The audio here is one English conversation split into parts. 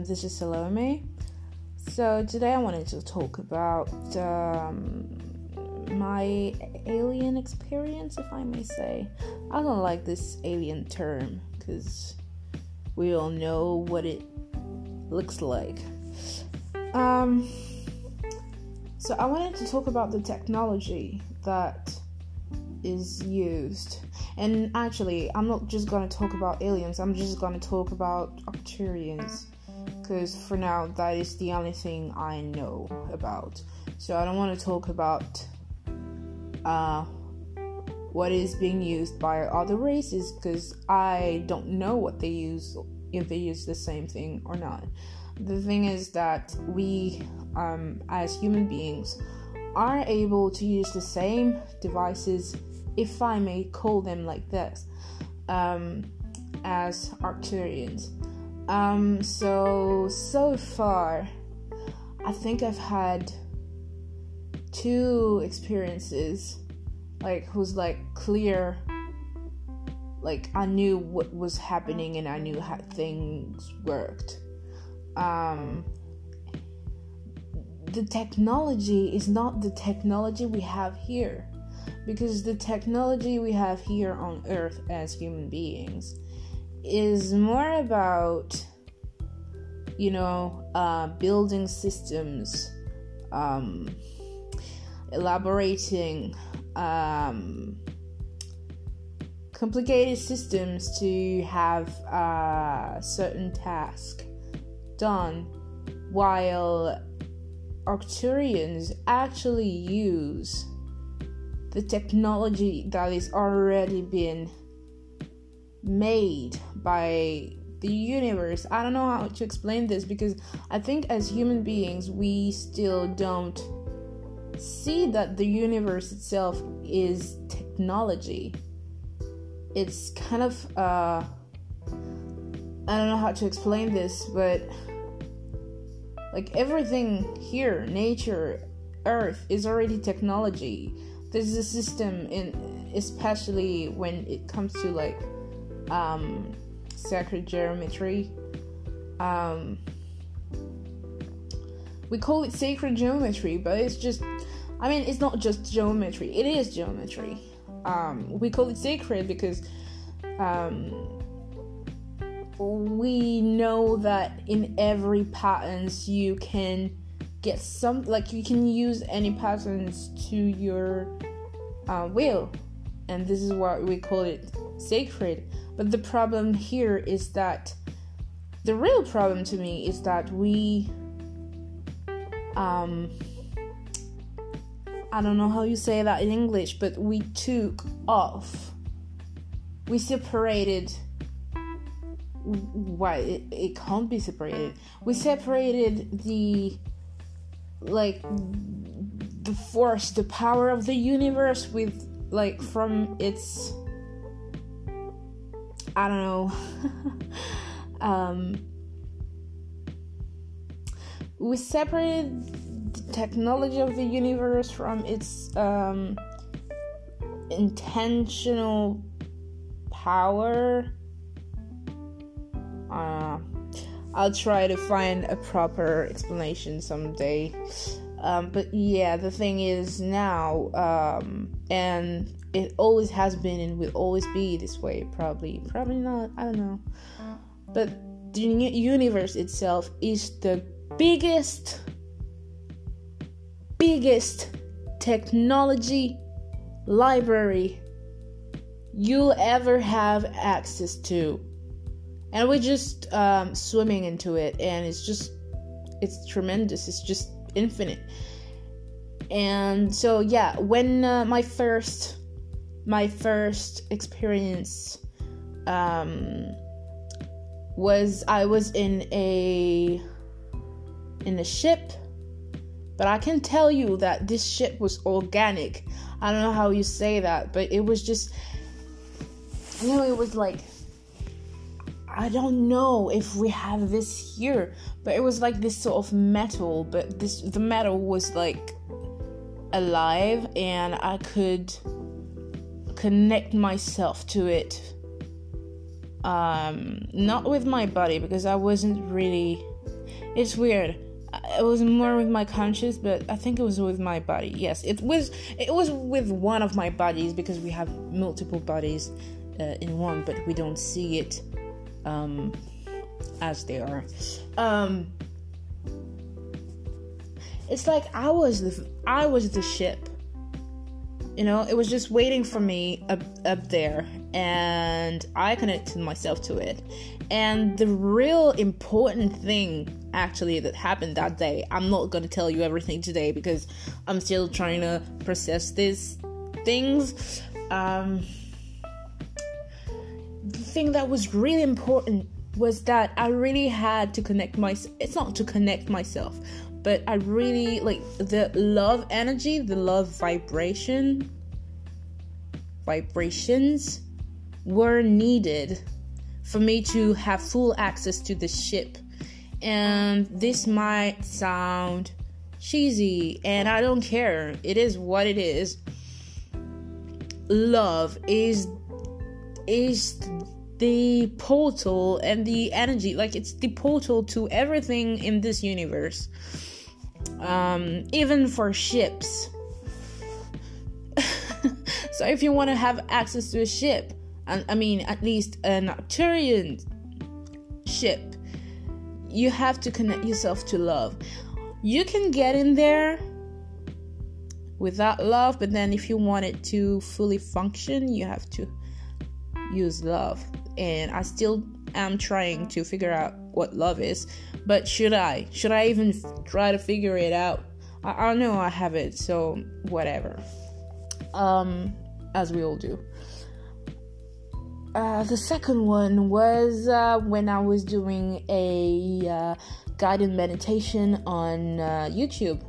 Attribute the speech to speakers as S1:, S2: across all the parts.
S1: um, this is Salome. So today I wanted to talk about um, my alien experience, if I may say. I don't like this alien term because we all know what it looks like. Um, so I wanted to talk about the technology that is used. And actually, I'm not just going to talk about aliens, I'm just going to talk about Arcturians. Because for now, that is the only thing I know about. So I don't want to talk about uh, what is being used by other races because I don't know what they use, if they use the same thing or not. The thing is that we, um, as human beings, are able to use the same devices if I may call them like this, um, as Arcturians. Um, so, so far, I think I've had two experiences, like, who's like clear, like, I knew what was happening and I knew how things worked. Um, the technology is not the technology we have here because the technology we have here on earth as human beings is more about you know uh, building systems um, elaborating um, complicated systems to have a certain task done while Arcturians actually use the technology that is already been made by the universe. I don't know how to explain this because I think as human beings we still don't see that the universe itself is technology. It's kind of uh I don't know how to explain this, but like everything here, nature, earth is already technology there's a system in especially when it comes to like um sacred geometry. Um we call it sacred geometry but it's just i mean it's not just geometry. It is geometry. Um we call it sacred because um we know that in every patterns you can get some like you can use any patterns to your uh, will. And this is why we call it sacred but the problem here is that the real problem to me is that we um I don't know how you say that in English, but we took off. We separated. Why it, it can't be separated? We separated the like the force, the power of the universe with like from its I don't know. um we separated the technology of the universe from its um intentional power. Uh I'll try to find a proper explanation someday. Um, but yeah, the thing is now, um, and it always has been and will always be this way. Probably, probably not. I don't know. But the universe itself is the biggest, biggest technology library you'll ever have access to and we're just um, swimming into it and it's just it's tremendous it's just infinite and so yeah when uh, my first my first experience um, was i was in a in a ship but i can tell you that this ship was organic. I don't know how you say that but it was just you know it was like I don't know if we have this here, but it was like this sort of metal, but this the metal was like alive and I could connect myself to it. Um not with my body because I wasn't really it's weird. It was more with my conscious, but I think it was with my body. Yes, it was. It was with one of my bodies because we have multiple bodies uh, in one, but we don't see it um, as they are. Um, it's like I was the I was the ship. You know, it was just waiting for me up up there, and I connected myself to it. And the real important thing actually that happened that day, I'm not gonna tell you everything today because I'm still trying to process these things. Um, the thing that was really important was that I really had to connect myself. It's not to connect myself, but I really like the love energy, the love vibration, vibrations were needed for me to have full access to the ship. And this might sound cheesy, and I don't care. It is what it is. Love is is the portal and the energy like it's the portal to everything in this universe. Um, even for ships. So if you want to have access to a ship and i mean at least an arcturian ship you have to connect yourself to love. You can get in there without love but then if you want it to fully function you have to use love and I still am trying to figure out what love is. But should I? Should I even try to figure it out? I, I know I have it, so whatever. Um, as we all do. Uh, the second one was uh, when I was doing a uh, guided meditation on uh, YouTube.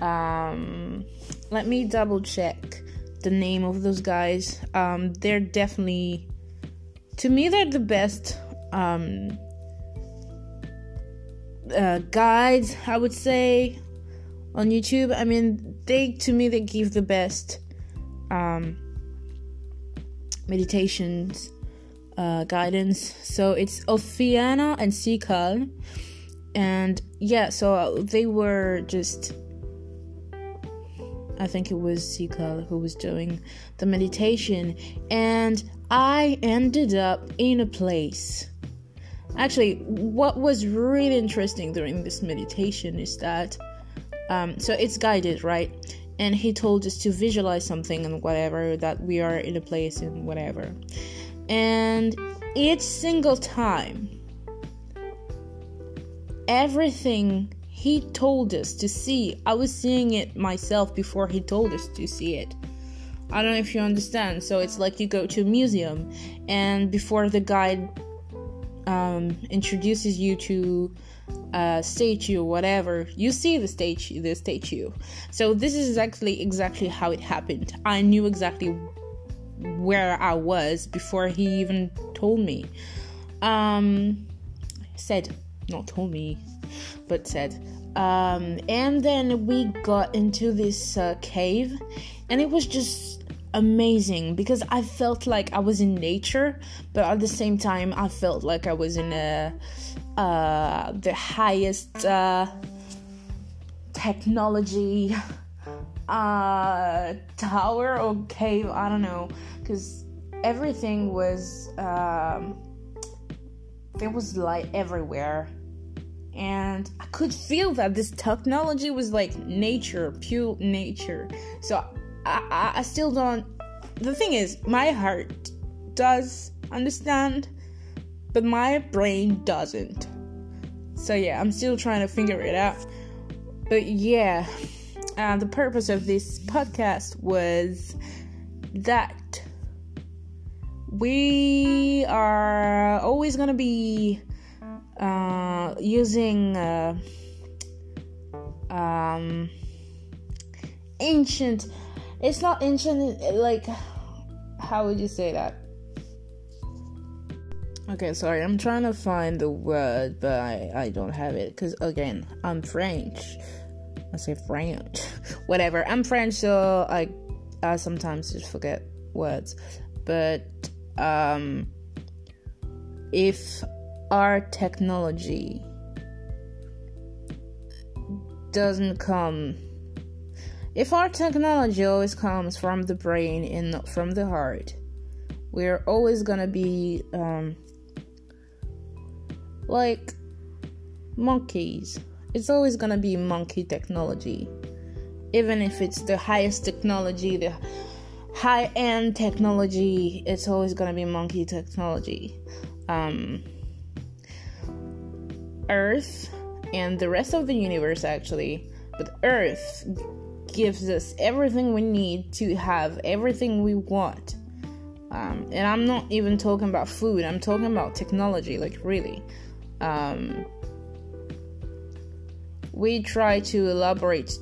S1: Um, let me double check the name of those guys. Um, they're definitely to me they're the best um, uh, guides i would say on youtube. I mean they to me they give the best um, meditations uh, guidance. So it's Ophiana and Sikal and yeah so they were just I think it was Sikal who was doing the meditation, and I ended up in a place. Actually, what was really interesting during this meditation is that, um, so it's guided, right? And he told us to visualize something and whatever, that we are in a place and whatever. And each single time, everything he told us to see, I was seeing it myself before he told us to see it. I don't know if you understand. So it's like you go to a museum, and before the guide um, introduces you to a statue or whatever, you see the statue. The statue. So this is exactly exactly how it happened. I knew exactly where I was before he even told me. Um, said, not told me, but said. Um, and then we got into this uh, cave, and it was just amazing because I felt like I was in nature, but at the same time, I felt like I was in a uh, the highest uh, technology uh, tower or cave. I don't know because everything was um, there was light everywhere and I could feel that this technology was like nature, pure nature. So I, I, I still don't. The thing is, my heart does understand, but my brain doesn't. So yeah, I'm still trying to figure it out. But yeah, uh, the purpose of this podcast was that we are always gonna be uh, using uh, um, ancient. It's not ancient. Like, how would you say that? Okay, sorry, I'm trying to find the word, but I, I don't have it because again, I'm French. I say French, whatever. I'm French, so I I sometimes just forget words. But um, if our technology doesn't come if our technology always comes from the brain and from the heart we're always gonna be um, like monkeys. It's always gonna be monkey technology. Even if it's the highest technology the high end technology it's always gonna be monkey technology. Um, earth and the rest of the universe actually. But earth gives us everything we need to have everything we want. Um, and i'm not even talking about food i'm talking about technology like really. Um, we try to elaborate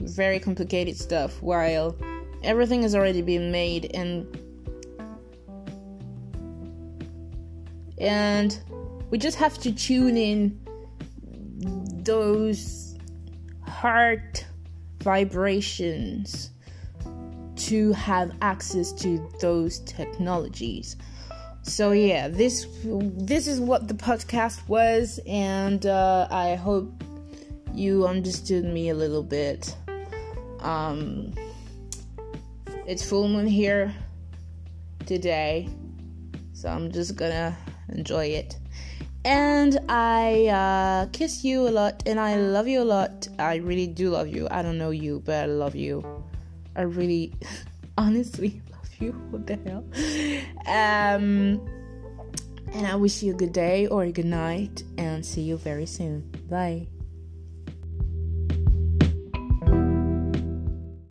S1: very complicated stuff while everything has already been made and and we just have to tune in those heart vibrations to have access to those technologies. So yeah this this is what the podcast was and uh, i hope you understood me a little bit. Um it's full moon here today so i'm just gonna enjoy it and I uh, kiss you a lot, and I love you a lot. I really do love you. I don't know you, but I love you. I really, honestly love you. What the hell? Um, and I wish you a good day or a good night, and see you very soon. Bye.